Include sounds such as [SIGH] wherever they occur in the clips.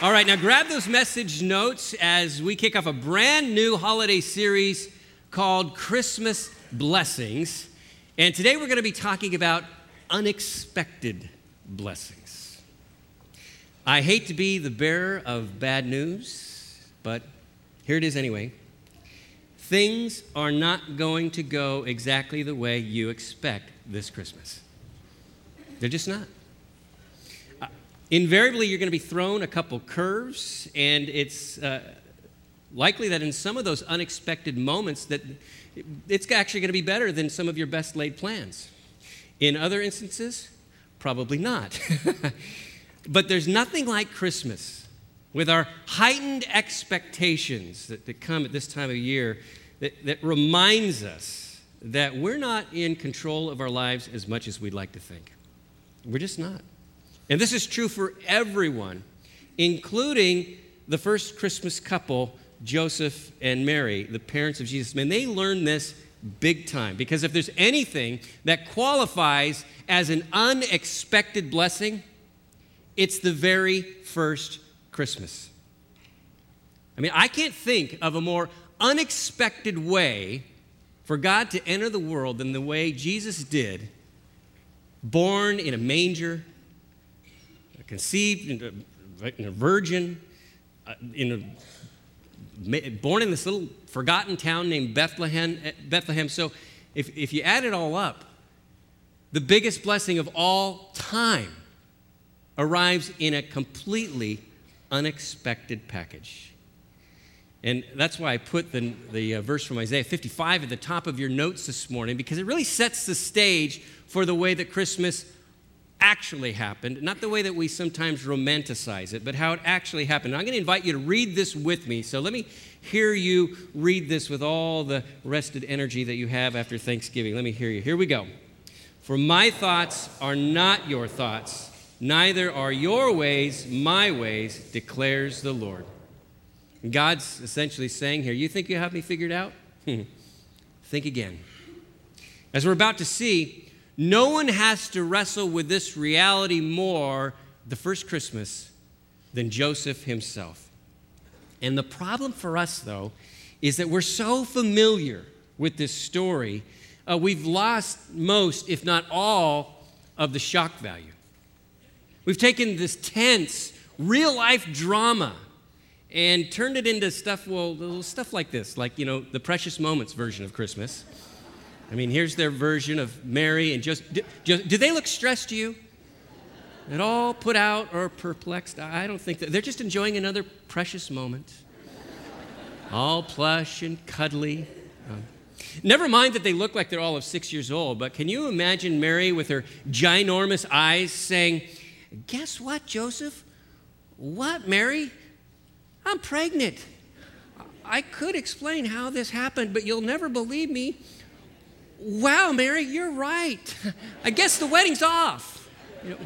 All right, now grab those message notes as we kick off a brand new holiday series called Christmas Blessings. And today we're going to be talking about unexpected blessings. I hate to be the bearer of bad news, but here it is anyway. Things are not going to go exactly the way you expect this Christmas. They're just not. Invariably, you're going to be thrown a couple curves, and it's uh, likely that in some of those unexpected moments that it's actually going to be better than some of your best laid plans. In other instances, probably not. [LAUGHS] but there's nothing like Christmas with our heightened expectations that, that come at this time of year that, that reminds us that we're not in control of our lives as much as we'd like to think. We're just not. And this is true for everyone, including the first Christmas couple, Joseph and Mary, the parents of Jesus. Man, they learned this big time because if there's anything that qualifies as an unexpected blessing, it's the very first Christmas. I mean, I can't think of a more unexpected way for God to enter the world than the way Jesus did, born in a manger conceived in a, in a virgin, uh, in a, born in this little forgotten town named Bethlehem. Eh, Bethlehem. So if, if you add it all up, the biggest blessing of all time arrives in a completely unexpected package. And that's why I put the, the uh, verse from Isaiah 55 at the top of your notes this morning, because it really sets the stage for the way that Christmas actually happened, not the way that we sometimes romanticize it, but how it actually happened. I'm going to invite you to read this with me. So let me hear you read this with all the rested energy that you have after Thanksgiving. Let me hear you. Here we go. For my thoughts are not your thoughts, neither are your ways my ways, declares the Lord. God's essentially saying here, You think you have me figured out? Hmm. think again. As we're about to see, no one has to wrestle with this reality more the first Christmas than Joseph himself. And the problem for us, though, is that we're so familiar with this story, uh, we've lost most, if not all, of the shock value. We've taken this tense, real life drama and turned it into stuff, well, stuff like this, like, you know, the precious moments version of Christmas. I mean, here's their version of Mary and Joseph. Do, do, they look stressed to you? At all put out or perplexed? I don't think that. They're just enjoying another precious moment. all plush and cuddly. Um, never mind that they look like they're all of six years old, but can you imagine Mary with her ginormous eyes saying, Guess what, Joseph? What, Mary? I'm pregnant. I could explain how this happened, but you'll never believe me. Wow, Mary, you're right. I guess the wedding's off. You know,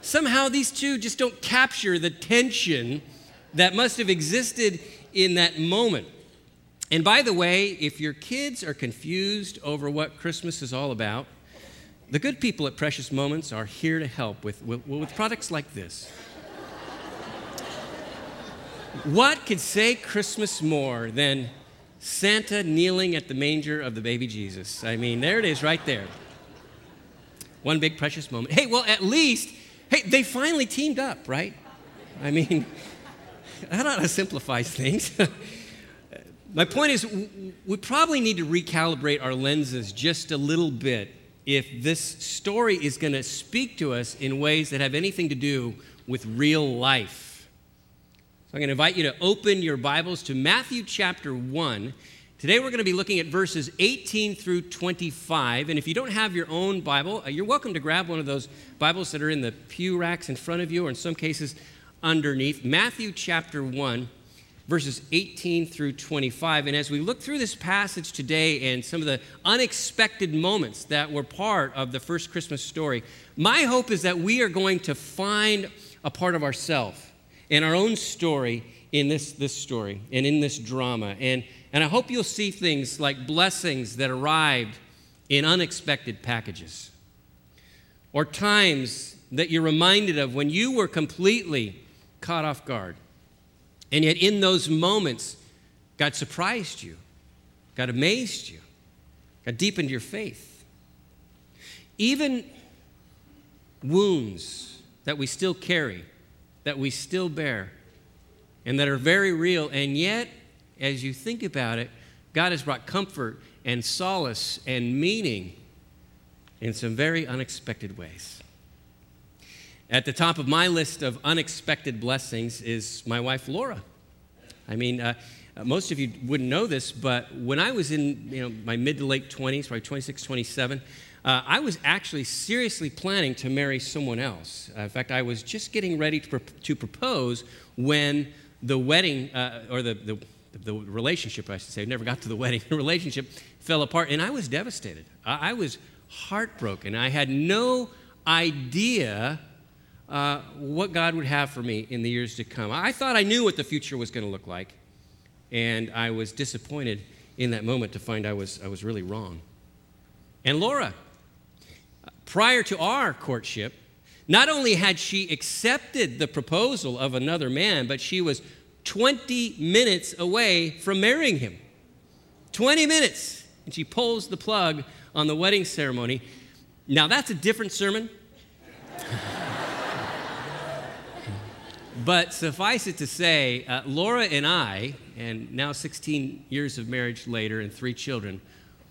somehow these two just don't capture the tension that must have existed in that moment. And by the way, if your kids are confused over what Christmas is all about, the good people at Precious Moments are here to help with, with, with products like this. what could say Christmas more than Santa kneeling at the manger of the baby Jesus. I mean, there it is right there. One big precious moment. Hey, well, at least, hey, they finally teamed up, right? I mean, that ought to simplify things. [LAUGHS] My point is, we probably need to recalibrate our lenses just a little bit if this story is going to speak to us in ways that have anything to do with real life. I'm going to invite you to open your Bibles to Matthew chapter 1. Today we're going to be looking at verses 18 through 25. And if you don't have your own Bible, uh, you're welcome to grab one of those Bibles that are in the pew racks in front of you, or in some cases underneath. Matthew chapter 1, verses 18 through 25. And as we look through this passage today and some of the unexpected moments that were part of the first Christmas story, my hope is that we are going to find a part of ourselves in our own story in this, this story and in this drama. And, and I hope you'll see things like blessings that arrived in unexpected packages, or times that you're reminded of when you were completely caught off guard. And yet, in those moments, God surprised you, God amazed you, God deepened your faith. Even wounds that we still carry, that we still bear, and that are very real, and yet, as you think about it, God has brought comfort and solace and meaning in some very unexpected ways. At the top of my list of unexpected blessings is my wife, Laura. I mean, uh, most of you wouldn't know this, but when I was in you know, my mid to late 20s, probably 26, 27, uh, I was actually seriously planning to marry someone else. Uh, in fact, I was just getting ready to, to propose when the wedding, uh, or the, the, the, relationship, I should say, never got to the wedding, [LAUGHS] the relationship fell apart, and I was devastated. I, I was heartbroken. I had no idea uh, what God would have for me in the years to come. I thought I knew what the future was going to look like, and I was disappointed in that moment to find I was, I was really wrong. And Laura, prior to our courtship, not only had she accepted the proposal of another man, but she was 20 minutes away from marrying him. 20 minutes. And she pulls the plug on the wedding ceremony. Now, that's a different sermon. [LAUGHS] but suffice it to say, uh, Laura and I, and now 16 years of marriage later and three children,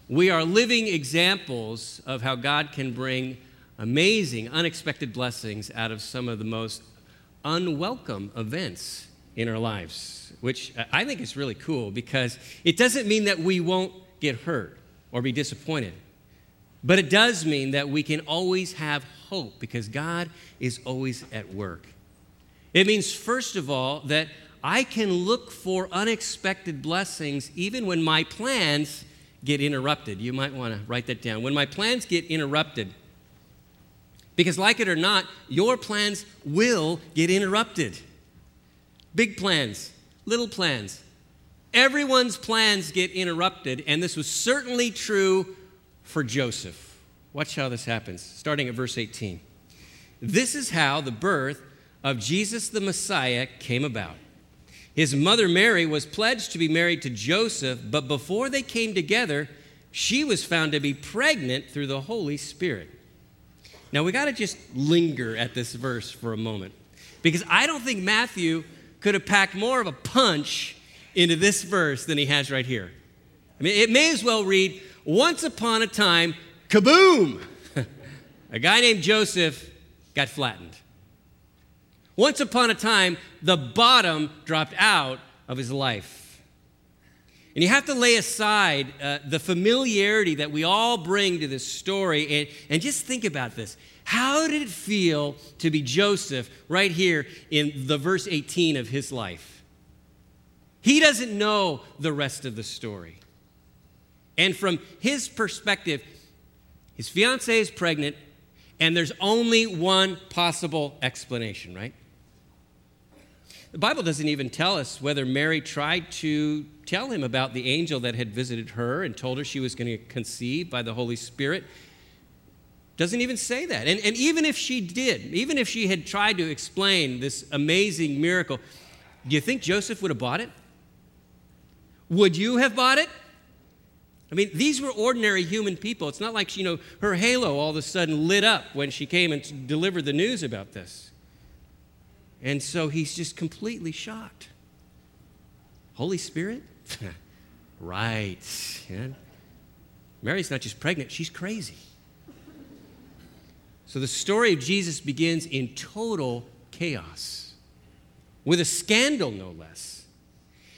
we are living examples of how God can bring amazing, unexpected blessings out of some of the most unwelcome events in our lives, which I think is really cool because it doesn't mean that we won't get hurt or be disappointed. But it does mean that we can always have hope because God is always at work. It means, first of all, that I can look for unexpected blessings even when my plans get interrupted. You might want to write that down. When my plans get interrupted, because like it or not, your plans will get interrupted. Big plans, little plans. Everyone's plans get interrupted, and this was certainly true for Joseph. Watch how this happens, starting at verse 18. This is how the birth of Jesus the Messiah came about. His mother Mary was pledged to be married to Joseph, but before they came together, she was found to be pregnant through the Holy Spirit. Now we got to just linger at this verse for a moment because I don't think Matthew could have packed more of a punch into this verse than he has right here. I mean, it may as well read, once upon a time, kaboom! [LAUGHS] a guy named Joseph got flattened. Once upon a time, the bottom dropped out of his life. And you have to lay aside uh, the familiarity that we all bring to this story and, and just think about this. How did it feel to be Joseph right here in the verse 18 of his life? He doesn't know the rest of the story. And from his perspective, his fiancee is pregnant, and there's only one possible explanation, right? The Bible doesn't even tell us whether Mary tried to tell him about the angel that had visited her and told her she was going to conceive by the Holy Spirit. Doesn't even say that. And, and even if she did, even if she had tried to explain this amazing miracle, do you think Joseph would have bought it? Would you have bought it? I mean, these were ordinary human people. It's not like, you know, her halo all of a sudden lit up when she came and delivered the news about this. And so he's just completely shocked. Holy Spirit? [LAUGHS] right. Yeah. Mary's not just pregnant, she's crazy. So the story of Jesus begins in total chaos, with a scandal, no less.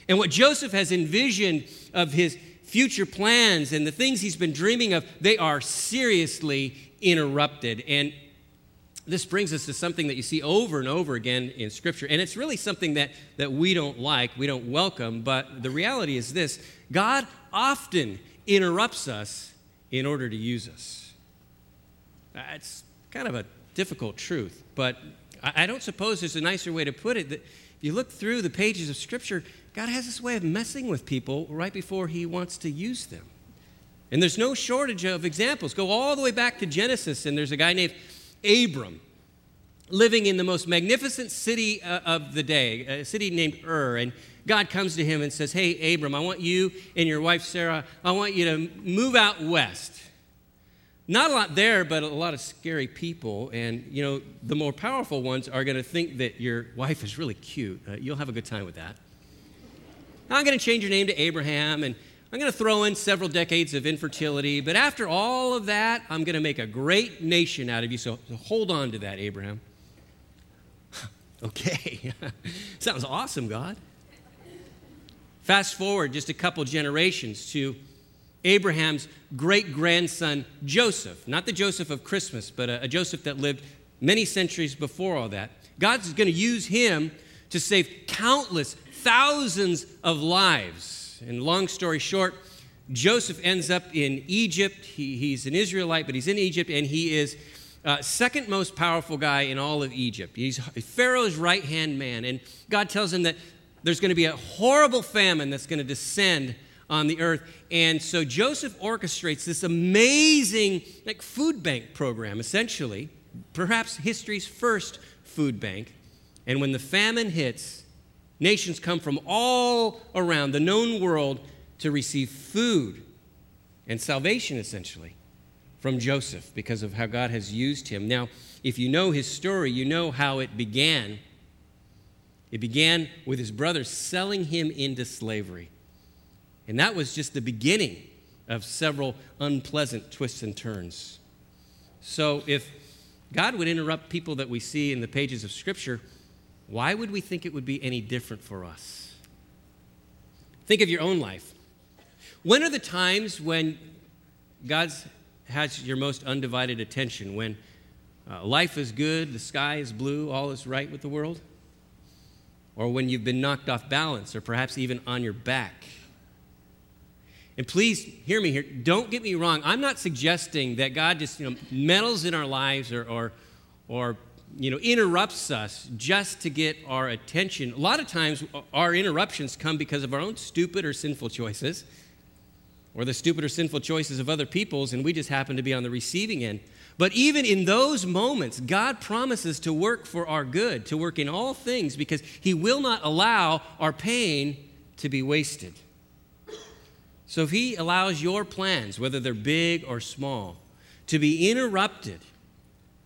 And what Joseph has envisioned of his future plans and the things he's been dreaming of, they are seriously interrupted. And this brings us to something that you see over and over again in Scripture. And it's really something that, that we don't like, we don't welcome, but the reality is this God often interrupts us in order to use us. It's kind of a difficult truth, but I don't suppose there's a nicer way to put it. That if you look through the pages of Scripture, God has this way of messing with people right before He wants to use them. And there's no shortage of examples. Go all the way back to Genesis, and there's a guy named Abram. living in the most magnificent city uh, of the day, a city named Ur. And God comes to him and says, Hey, Abram, I want you and your wife Sarah, I want you to move out west. Not a lot there, but a lot of scary people. And, you know, the more powerful ones are going to think that your wife is really cute. Uh, you'll have a good time with that. I'm going to change your name to Abraham, and I'm going to throw in several decades of infertility. But after all of that, I'm going to make a great nation out of you. So, hold on to that, Abraham. [LAUGHS] okay. [LAUGHS] Sounds awesome, God. Fast forward just a couple generations to Abraham's great grandson Joseph, not the Joseph of Christmas, but a, a Joseph that lived many centuries before all that. God's going to use him to save countless thousands of lives. And long story short, Joseph ends up in Egypt. He, he's an Israelite, but he's in Egypt, and he is uh, second most powerful guy in all of Egypt. He's Pharaoh's right hand man. And God tells him that there's going to be a horrible famine that's going to descend on the earth. And so Joseph orchestrates this amazing like food bank program, essentially, perhaps history's first food bank. And when the famine hits, nations come from all around the known world to receive food and salvation, essentially, from Joseph because of how God has used him. Now, if you know his story, you know how it began. It began with his brothers selling him into slavery. And that was just the beginning of several unpleasant twists and turns. So, if God would interrupt people that we see in the pages of Scripture, why would we think it would be any different for us? Think of your own life. When are the times when God has your most undivided attention? When uh, life is good, the sky is blue, all is right with the world? Or when you've been knocked off balance, or perhaps even on your back? And please hear me here. Don't get me wrong. I'm not suggesting that God just you know, meddles in our lives or, or, or you know, interrupts us just to get our attention. A lot of times, our interruptions come because of our own stupid or sinful choices or the stupid or sinful choices of other people's, and we just happen to be on the receiving end. But even in those moments, God promises to work for our good, to work in all things, because He will not allow our pain to be wasted. So if He allows your plans, whether they're big or small, to be interrupted,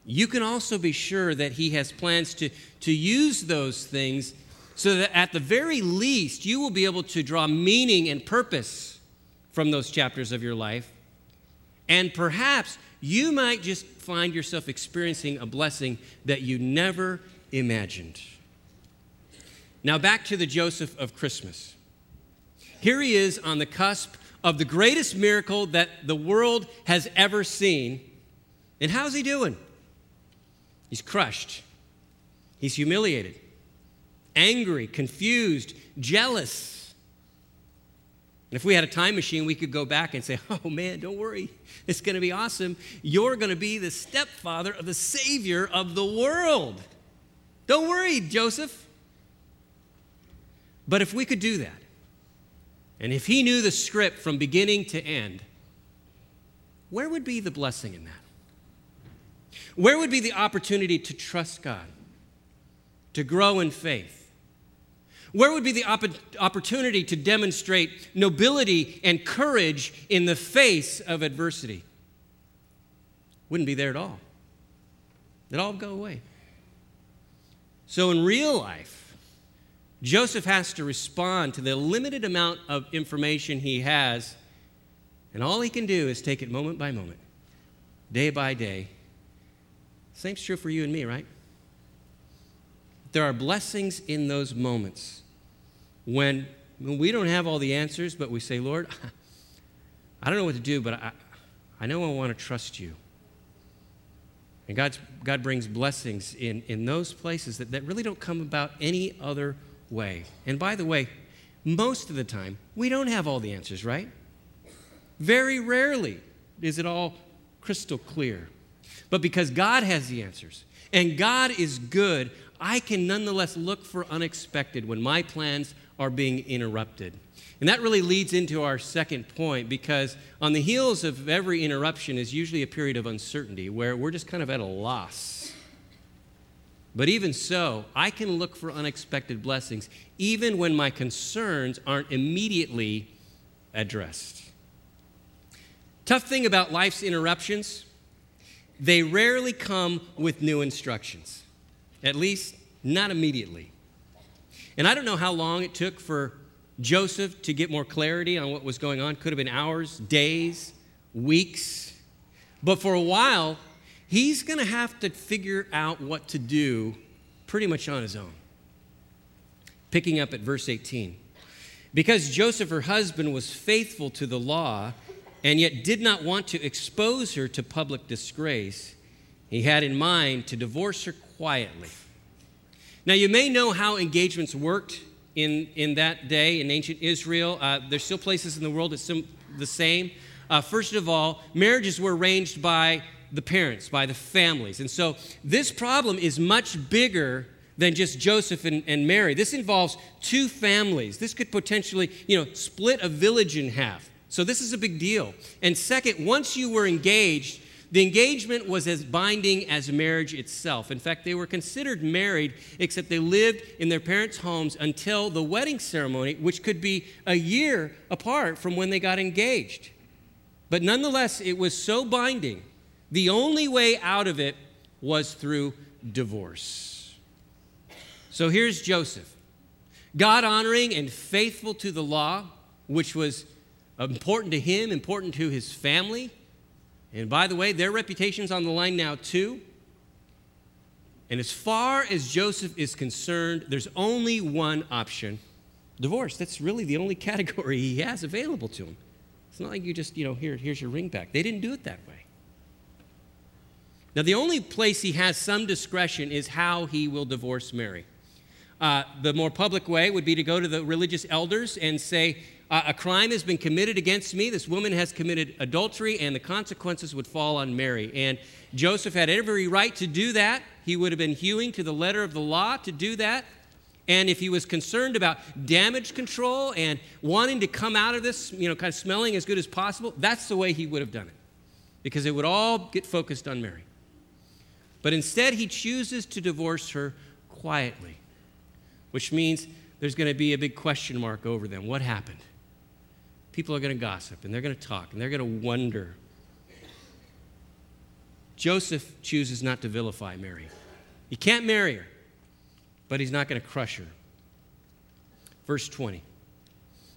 you can also be sure that He has plans to, to use those things so that at the very least you will be able to draw meaning and purpose from those chapters of your life. And perhaps you might just find yourself experiencing a blessing that you never imagined. Now, back to the Joseph of Christmas. Here he is on the cusp of the greatest miracle that the world has ever seen. And how's he doing? He's crushed. He's humiliated, angry, confused, jealous. And if we had a time machine, we could go back and say, Oh man, don't worry. It's going to be awesome. You're going to be the stepfather of the Savior of the world. Don't worry, Joseph. But if we could do that, and if he knew the script from beginning to end, where would be the blessing in that? Where would be the opportunity to trust God, to grow in faith? Where would be the opp- opportunity to demonstrate nobility and courage in the face of adversity? Wouldn't be there at all. It'd all go away. So, in real life, Joseph has to respond to the limited amount of information he has, and all he can do is take it moment by moment, day by day. Same's true for you and me, right? There are blessings in those moments when, when we don't have all the answers, but we say, Lord, [LAUGHS] I don't know what to do, but I, I know I want to trust you. And God's, God brings blessings in, in those places that, that really don't come about any other way. And by the way, most of the time, we don't have all the answers, right? Very rarely is it all crystal clear. But because God has the answers and God is good, I can nonetheless look for unexpected when my plans are being interrupted. And that really leads into our second point because on the heels of every interruption is usually a period of uncertainty where we're just kind of at a loss. But even so, I can look for unexpected blessings even when my concerns aren't immediately addressed. Tough thing about life's interruptions, they rarely come with new instructions, at least not immediately. And I don't know how long it took for Joseph to get more clarity on what was going on. Could have been hours, days, weeks. But for a while, he's going to have to figure out what to do pretty much on his own. Picking up at verse 18. Because Joseph, her husband, was faithful to the law and yet did not want to expose her to public disgrace, he had in mind to divorce her quietly. Now, you may know how engagements worked in, in that day in ancient Israel. Uh, there's still places in the world that's the same. Uh, first of all, marriages were arranged by the parents, by the families. And so this problem is much bigger than just Joseph and, and Mary. This involves two families. This could potentially, you know, split a village in half. So this is a big deal. And second, once you were engaged, the engagement was as binding as marriage itself. In fact, they were considered married, except they lived in their parents' homes until the wedding ceremony, which could be a year apart from when they got engaged. But nonetheless, it was so binding the only way out of it was through divorce. So here's Joseph God honoring and faithful to the law, which was important to him, important to his family. And by the way, their reputation's on the line now, too. And as far as Joseph is concerned, there's only one option divorce. That's really the only [LAUGHS] category he has available to him. It's not like you just, you know, here, here's your ring back. They didn't do it that way. Now, the only place he has some discretion is how he will divorce Mary. Uh, the more public way would be to go to the religious elders and say, uh, A crime has been committed against me. This woman has committed adultery, and the consequences would fall on Mary. And Joseph had every right to do that. He would have been hewing to the letter of the law to do that. And if he was concerned about damage control and wanting to come out of this, you know, kind of smelling as good as possible, that's the way he would have done it. Because it would all get focused on Mary. But instead, he chooses to divorce her quietly, which means there's going to be a big question mark over them. What happened? People are going to gossip and they're going to talk and they're going to wonder. Joseph chooses not to vilify Mary. He can't marry her, but he's not going to crush her. Verse 20.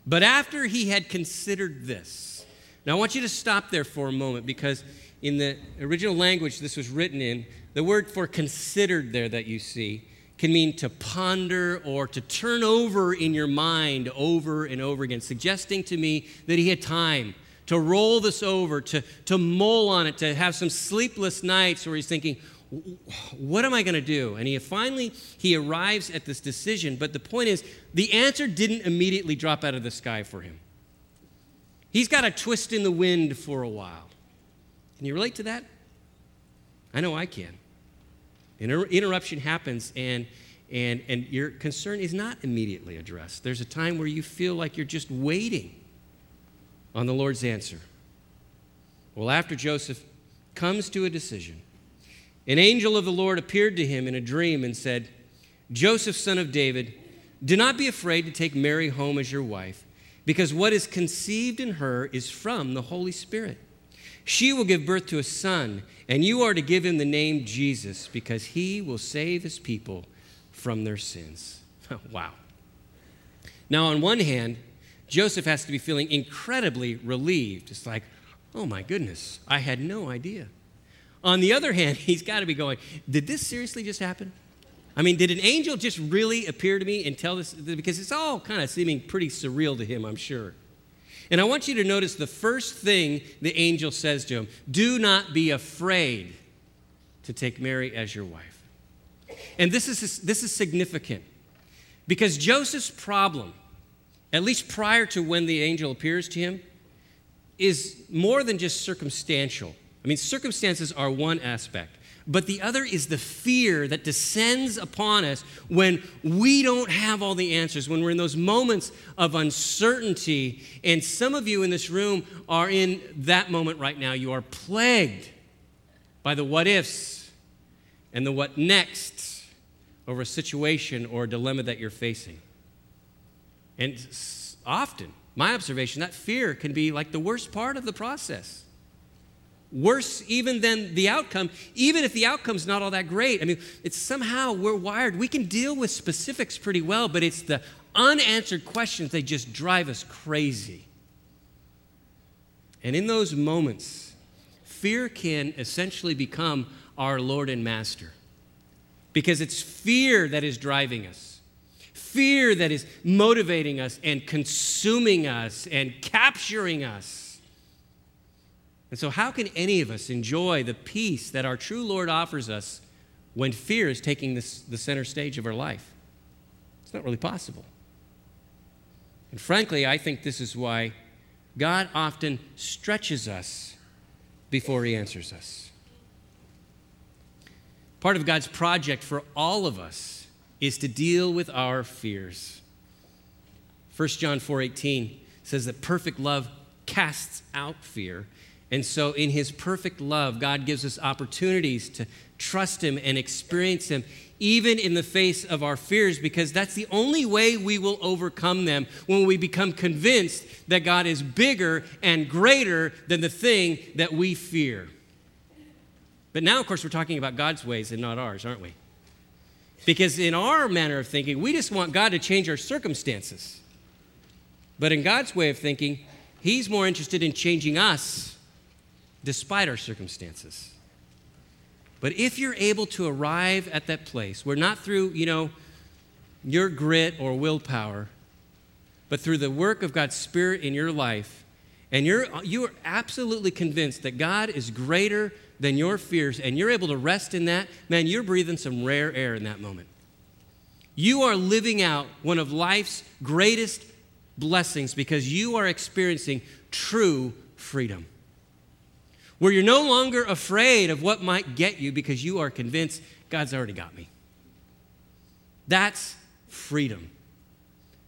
But after he had considered this, now I want you to stop there for a moment because in the original language this was written in, the word for considered there that you see can mean to ponder or to turn over in your mind over and over again, suggesting to me that he had time to roll this over, to, to mull on it, to have some sleepless nights where he's thinking, what am I going to do? And he finally he arrives at this decision, but the point is the answer didn't immediately drop out of the sky for him. He's got a twist in the wind for a while. Can you relate to that? I know I can. An interruption happens and and, and your concern is not immediately addressed. There's a time where you feel like you're just waiting on the Lord's answer. Well, after Joseph comes to a decision, an angel of the Lord appeared to him in a dream and said, Joseph, son of David, do not be afraid to take Mary home as your wife, because what is conceived in her is from the Holy Spirit. She will give birth to a son, and you are to give him the name Jesus because he will save his people from their sins. [LAUGHS] wow. Now, on one hand, Joseph has to be feeling incredibly relieved. It's like, oh my goodness, I had no idea. On the other hand, [LAUGHS] he's got to be going, did this seriously just happen? I mean, did an angel just really appear to me and tell this? Because it's all kind of seeming pretty surreal to him, I'm sure. And I want you to notice the first thing the angel says to him do not be afraid to take Mary as your wife. And this is, this is significant because Joseph's problem, at least prior to when the angel appears to him, is more than just circumstantial. I mean, circumstances are one aspect, but the other is the fear that descends upon us when we don't have all the answers, when we're in those moments of uncertainty. And some of you in this room are in that moment right now. You are plagued by the what ifs and the what next. over a situation or a dilemma that you're facing. And often, my observation, that fear can be like the worst part of the process. Worse even than the outcome, even if the outcome's not all that great. I mean, it's somehow we're wired, we can deal with specifics pretty well, but it's the unanswered questions, they just drive us crazy. And in those moments, fear can essentially become our Lord and Master because it's fear that is driving us, fear that is motivating us and consuming us and capturing us. And so, how can any of us enjoy the peace that our true Lord offers us when fear is taking this, the center stage of our life? It's not really possible. And frankly, I think this is why God often stretches us before He answers us. Part of God's project for all of us is to deal with our fears. 1 John 4:18 says that perfect love casts out fear. And so in his perfect love, God gives us opportunities to trust him and experience him even in the face of our fears because that's the only way we will overcome them when we become convinced that God is bigger and greater than the thing that we fear. But now, of course, we're talking about God's ways and not ours, aren't we? Because in our manner of thinking, we just want God to change our circumstances. But in God's way of thinking, He's more interested in changing us despite our circumstances. But if you're able to arrive at that place where not through, you know, your grit or willpower, but through the work of God's Spirit in your life, and you're, you are absolutely convinced that God is greater than your fears, and you're able to rest in that, man, you're breathing some rare air in that moment. You are living out one of life's greatest blessings because you are experiencing true freedom. Where you're no longer afraid of what might get you because you are convinced God's already got me. That's freedom.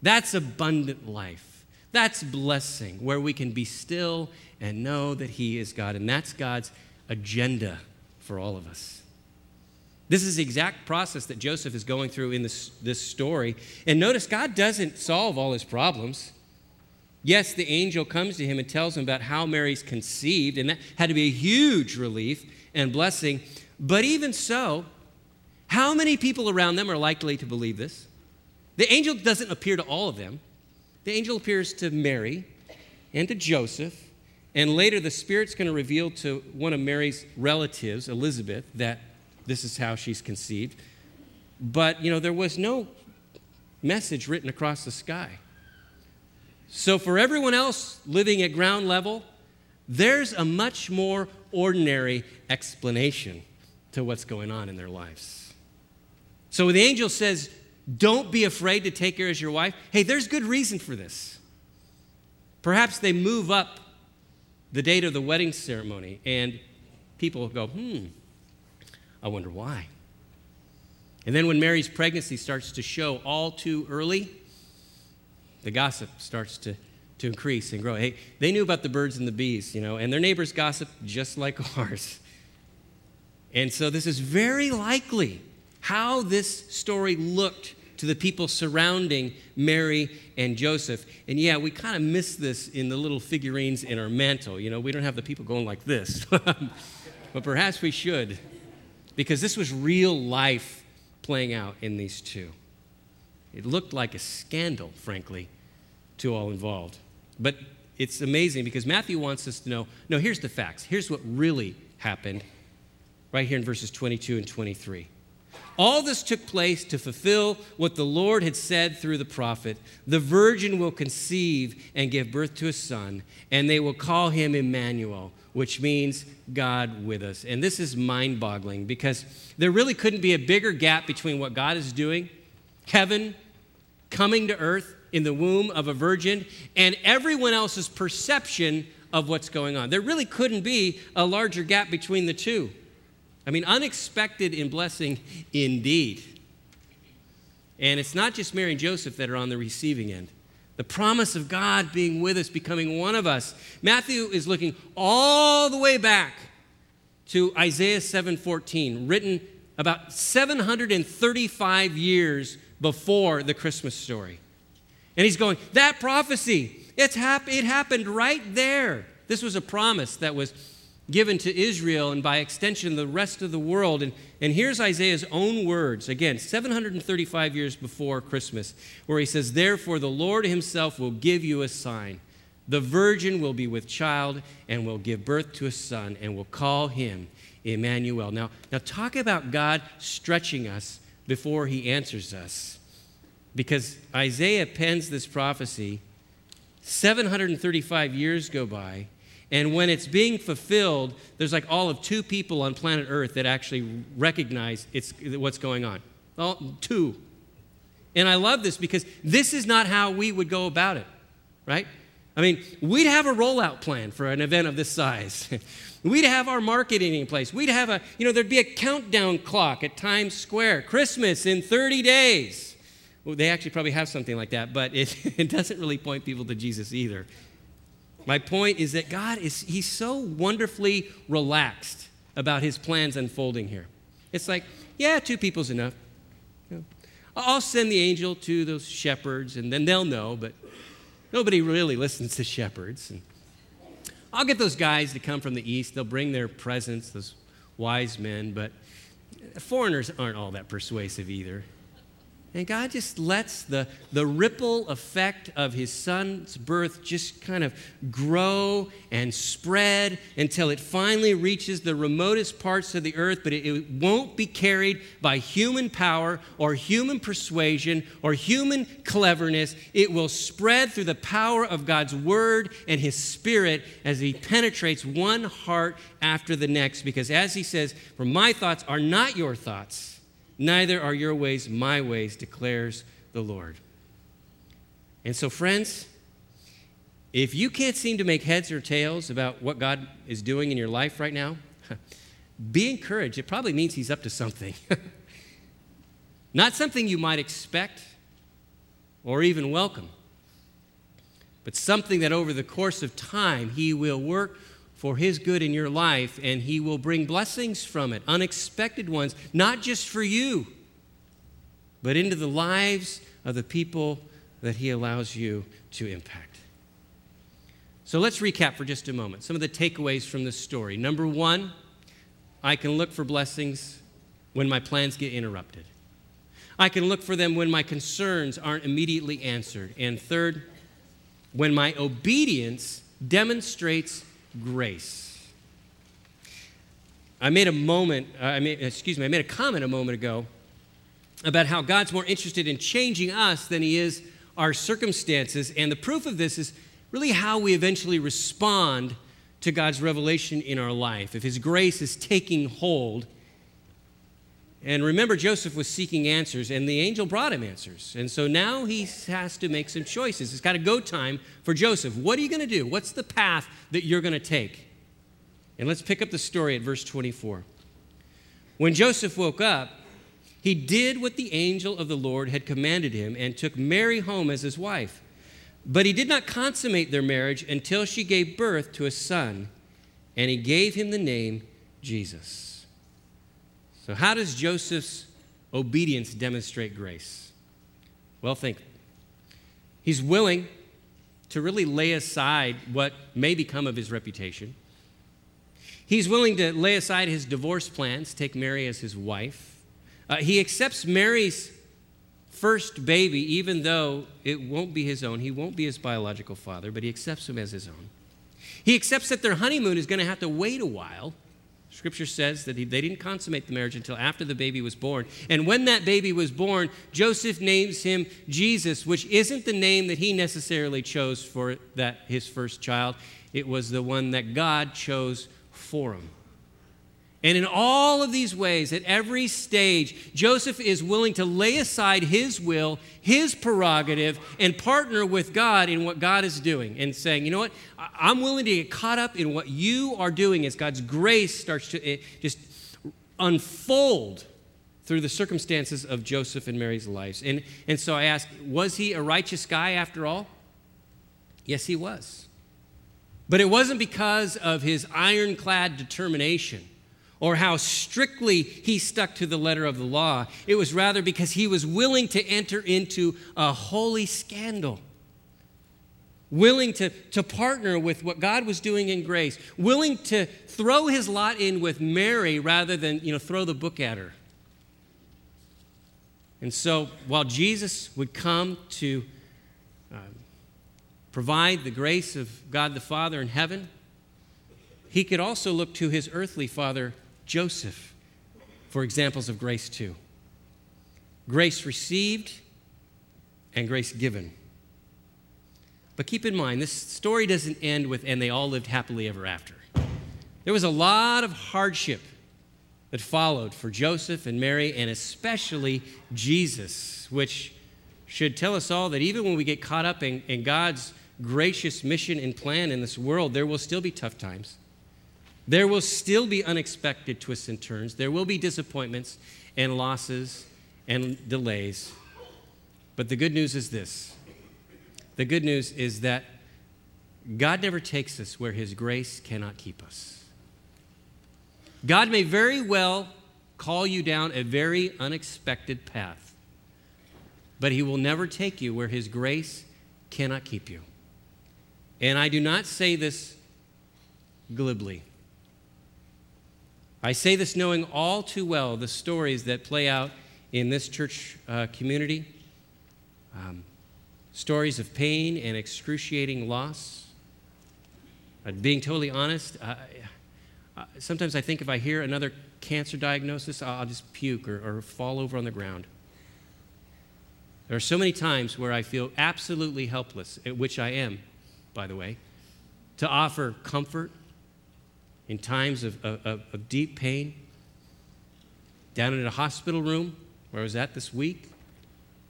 That's abundant life. That's blessing where we can be still and know that He is God. And that's God's agenda for all of us. This is the exact process that Joseph is going through in this, this story. And notice, God doesn't solve all his problems. Yes, the angel comes to him and tells him about how Mary's conceived, and that had to be a huge relief and blessing. But even so, how many people around them are likely to believe this? The angel doesn't appear to all of them. The angel appears to Mary and to Joseph and later, the Spirit's going to reveal to one of Mary's relatives, Elizabeth, that this is how she's conceived. But, you know, there was no message written across the sky. So, for everyone else living at ground level, there's a much more ordinary explanation to what's going on in their lives. So, the angel says, Don't be afraid to take her as your wife. Hey, there's good reason for this. Perhaps they move up the date of the wedding ceremony, and people go, hmm, I wonder why. And then when Mary's pregnancy starts to show all too early, the gossip starts to, to increase and grow. Hey, they knew about the birds and the bees, you know, and their neighbors gossip just like [LAUGHS] ours. And so this is very likely how this story looked to the people surrounding Mary and Joseph. And yeah, we kind of miss this in the little figurines in our mantle. You know, we don't have the people going like this, [LAUGHS] but perhaps we should, because this was real life playing out in these two. It looked like a scandal, frankly, to all involved. But it's amazing because Matthew wants us to know no, here's the facts. Here's what really happened right here in verses 22 and 23. All this took place to fulfill what the Lord had said through the prophet The virgin will conceive and give birth to a son, and they will call him Emmanuel, which means God with us. And this is mind boggling because there really couldn't be a bigger gap between what God is doing, heaven coming to earth in the womb of a virgin, and everyone else's perception of what's going on. There really couldn't be a larger gap between the two. I mean, unexpected in blessing indeed. And it's not just Mary and Joseph that are on the receiving end. The promise of God being with us, becoming one of us. Matthew is looking all the way back to Isaiah 7:14, written about 735 years before the Christmas story. And he's going, That prophecy, it's hap- it happened right there. This was a promise that was given to Israel and by extension the rest of the world. And, and here's Isaiah's own words, again, 735 years before Christmas, where he says, Therefore the Lord himself will give you a sign. The virgin will be with child and will give birth to a son and will call him Emmanuel. Now, now talk about God stretching us before he answers us. Because Isaiah pens this prophecy, 735 years go by, and when it's being fulfilled, there's like all of two people on planet Earth that actually recognize it's, what's going on. Well, two. And I love this because this is not how we would go about it, right? I mean, we'd have a rollout plan for an event of this size. [LAUGHS] we'd have our marketing in place. We'd have a, you know, there'd be a countdown clock at Times Square. Christmas in 30 days. Well, they actually probably have something like that, but it, [LAUGHS] it doesn't really point people to Jesus either. My point is that God is, he's so wonderfully relaxed about his plans unfolding here. It's like, yeah, two people's enough. I'll send the angel to those shepherds and then they'll know, but nobody really listens to shepherds. And I'll get those guys to come from the east. They'll bring their presents, those wise men, but foreigners aren't all that persuasive either. And God just lets the, the ripple effect of his son's birth just kind of grow and spread until it finally reaches the remotest parts of the earth, but it, it won't be carried by human power or human persuasion or human cleverness. It will spread through the power of God's word and his spirit as he penetrates one heart after the next. Because as he says, For my thoughts are not your thoughts Neither are your ways my ways, declares the Lord. And so, friends, if you can't seem to make heads or tails about what God is doing in your life right now, [LAUGHS] be encouraged. It probably means He's up to something. [LAUGHS] Not something you might expect or even welcome, but something that over the course of time He will work for His good in your life, and He will bring blessings from it, unexpected ones, not just for you, but into the lives of the people that He allows you to impact. So let's recap for just a moment some of the takeaways from this story. Number one, I can look for blessings when my plans get interrupted. I can look for them when my concerns aren't immediately answered. And third, when my obedience demonstrates grace. I made a moment, uh, I made, excuse me, I made a comment a moment ago about how God's more interested in changing us than he is our circumstances. And the proof of this is really how we eventually respond to God's revelation in our life. If his grace is taking hold, and remember, Joseph was seeking answers, and the angel brought him answers. And so now he has to make some choices. It's got a go time for Joseph. What are you going to do? What's the path that you're going to take? And let's pick up the story at verse 24. When Joseph woke up, he did what the angel of the Lord had commanded him and took Mary home as his wife. But he did not consummate their marriage until she gave birth to a son, and he gave him the name Jesus. So, how does Joseph's obedience demonstrate grace? Well, think. He's willing to really lay aside what may become of his reputation. He's willing to lay aside his divorce plans, take Mary as his wife. Uh, he accepts Mary's first baby, even though it won't be his own. He won't be his biological father, but he accepts him as his own. He accepts that their honeymoon is going to have to wait a while Scripture says that he, they didn't consummate the marriage until after the baby was born. And when that baby was born, Joseph names him Jesus, which isn't the name that he necessarily chose for that his first child. It was the one that God chose for him. And in all of these ways, at every stage, Joseph is willing to lay aside his will, his prerogative, and partner with God in what God is doing and saying, you know what? I'm willing to get caught up in what you are doing as God's grace starts to just unfold through the circumstances of Joseph and Mary's lives. And, and so I ask, was he a righteous guy after all? Yes, he was. But it wasn't because of his ironclad determination or how strictly he stuck to the letter of the law. It was rather because he was willing to enter into a holy scandal, willing to, to partner with what God was doing in grace, willing to throw his lot in with Mary rather than you know, throw the book at her. And so while Jesus would come to uh, provide the grace of God the Father in heaven, he could also look to his earthly father Joseph for examples of grace too. Grace received and grace given. But keep in mind, this story doesn't end with, and they all lived happily ever after. There was a lot of hardship that followed for Joseph and Mary, and especially Jesus, which should tell us all that even when we get caught up in, in God's gracious mission and plan in this world, there will still be tough times. There will still be unexpected twists and turns. There will be disappointments and losses and delays. But the good news is this the good news is that God never takes us where His grace cannot keep us. God may very well call you down a very unexpected path, but He will never take you where His grace cannot keep you. And I do not say this glibly. I say this knowing all too well the stories that play out in this church uh, community um, stories of pain and excruciating loss. Uh, being totally honest, uh, sometimes I think if I hear another cancer diagnosis, I'll, I'll just puke or, or fall over on the ground. There are so many times where I feel absolutely helpless, which I am, by the way, to offer comfort in times of, of, of deep pain, down in a hospital room where I was at this week,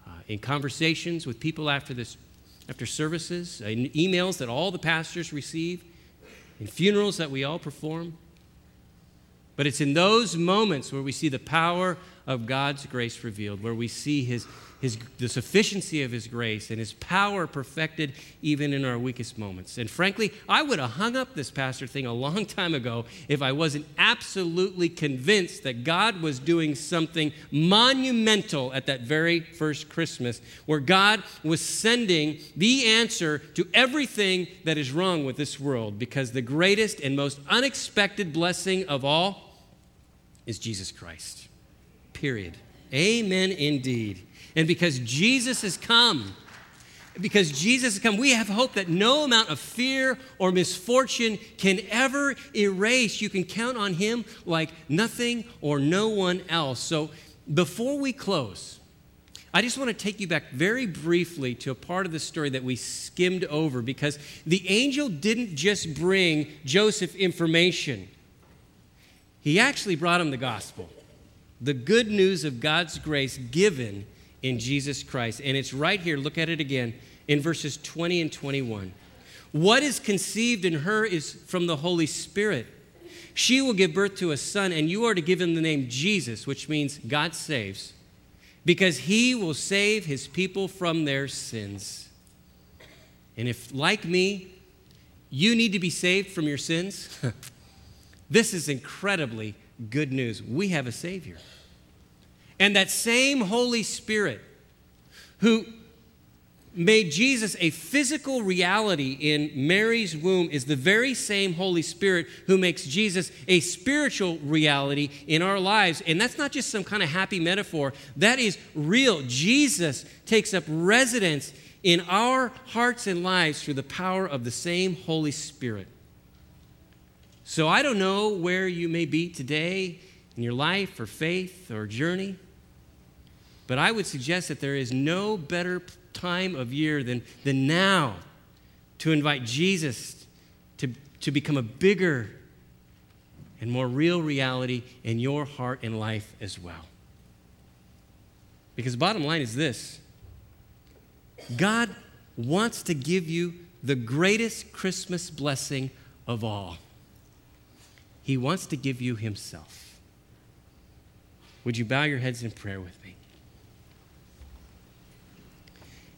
uh, in conversations with people after, this, after services, in emails that all the pastors receive, in funerals that we all perform. But it's in those moments where we see the power of God's grace revealed, where we see his, his, the sufficiency of His grace and His power perfected even in our weakest moments. And frankly, I would have hung up this pastor thing a long [LAUGHS] time ago if I wasn't absolutely convinced that God was doing something monumental at that very first Christmas, where God was sending the answer to everything that is wrong with this world, because the greatest and most unexpected blessing of all is Jesus Christ. Period. Amen indeed. And because Jesus has come, because Jesus has come, we have hope that no amount of fear or misfortune can ever erase. You can count on Him like nothing or no one else. So before we close, I just want to take you back very briefly to a part of the story that we skimmed over because the angel didn't just bring Joseph information, he actually brought him the gospel, the good news of God's grace given in Jesus Christ. And it's right here, look at it again in verses 20 and 21. What is conceived in her is from the Holy Spirit. She will give birth to a son, and you are to give him the name Jesus, which means God saves, because he will save his people from their sins. And if, like me, you need to be saved from your sins, [LAUGHS] this is incredibly good news. We have a Savior. And that same Holy Spirit who made Jesus a physical reality in Mary's womb is the very same Holy Spirit who makes Jesus a spiritual reality in our lives. And that's not just some kind of happy metaphor, that is real. Jesus takes up residence in our hearts and lives through the power of the same Holy Spirit. So I don't know where you may be today in your life or faith or journey. But I would suggest that there is no better time of year than, than now to invite Jesus to, to become a bigger and more real reality in your heart and life as well. Because bottom line is this God wants to give you the greatest Christmas blessing of all. He wants to give you Himself. Would you bow your heads in prayer with me?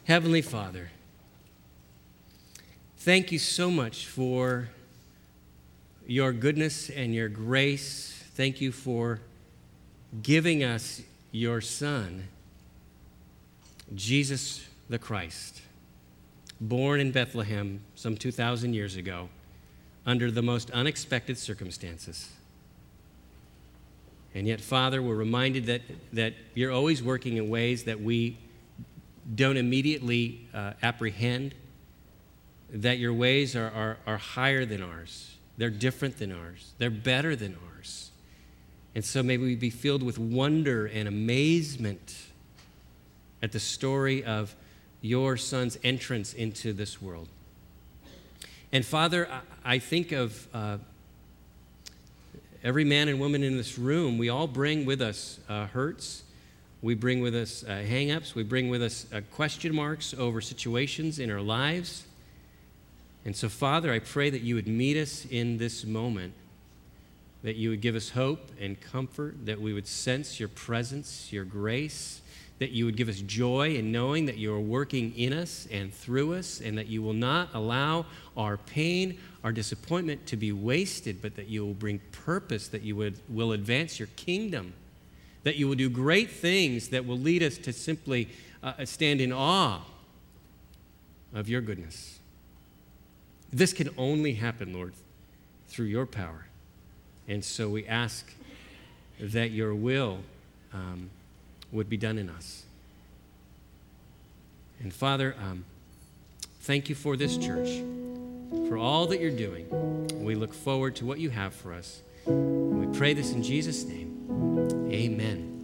Heavenly Father, thank you so much for your goodness and your grace thank you for giving us your Son, Jesus the Christ, born in Bethlehem some 2,000 years ago under the most unexpected circumstances. And yet, Father, we're reminded that, that you're always working in ways that we don't immediately uh, apprehend, that your ways are, are, are higher than ours. They're different than ours. They're better than ours. And so may we be filled with wonder and amazement at the story of your son's entrance into this world. And Father, I think of uh, every man and woman in this room. We all bring with us uh, hurts. We bring with us uh, hang ups. We bring with us uh, question marks over situations in our lives. And so, Father, I pray that you would meet us in this moment, that you would give us hope and comfort, that we would sense your presence, your grace, that you would give us joy in knowing that you are working in us and through us, and that you will not allow our pain, our disappointment to be wasted, but that you will bring purpose, that you would, will advance your kingdom, that you will do great things that will lead us to simply uh, stand in awe of your goodness. This can only happen, Lord, through your power. And so we ask that your will. Um, would be done in us. And Father, um, thank you for this church, for all that you're doing. We look forward to what you have for us. We pray this in Jesus' name. Amen.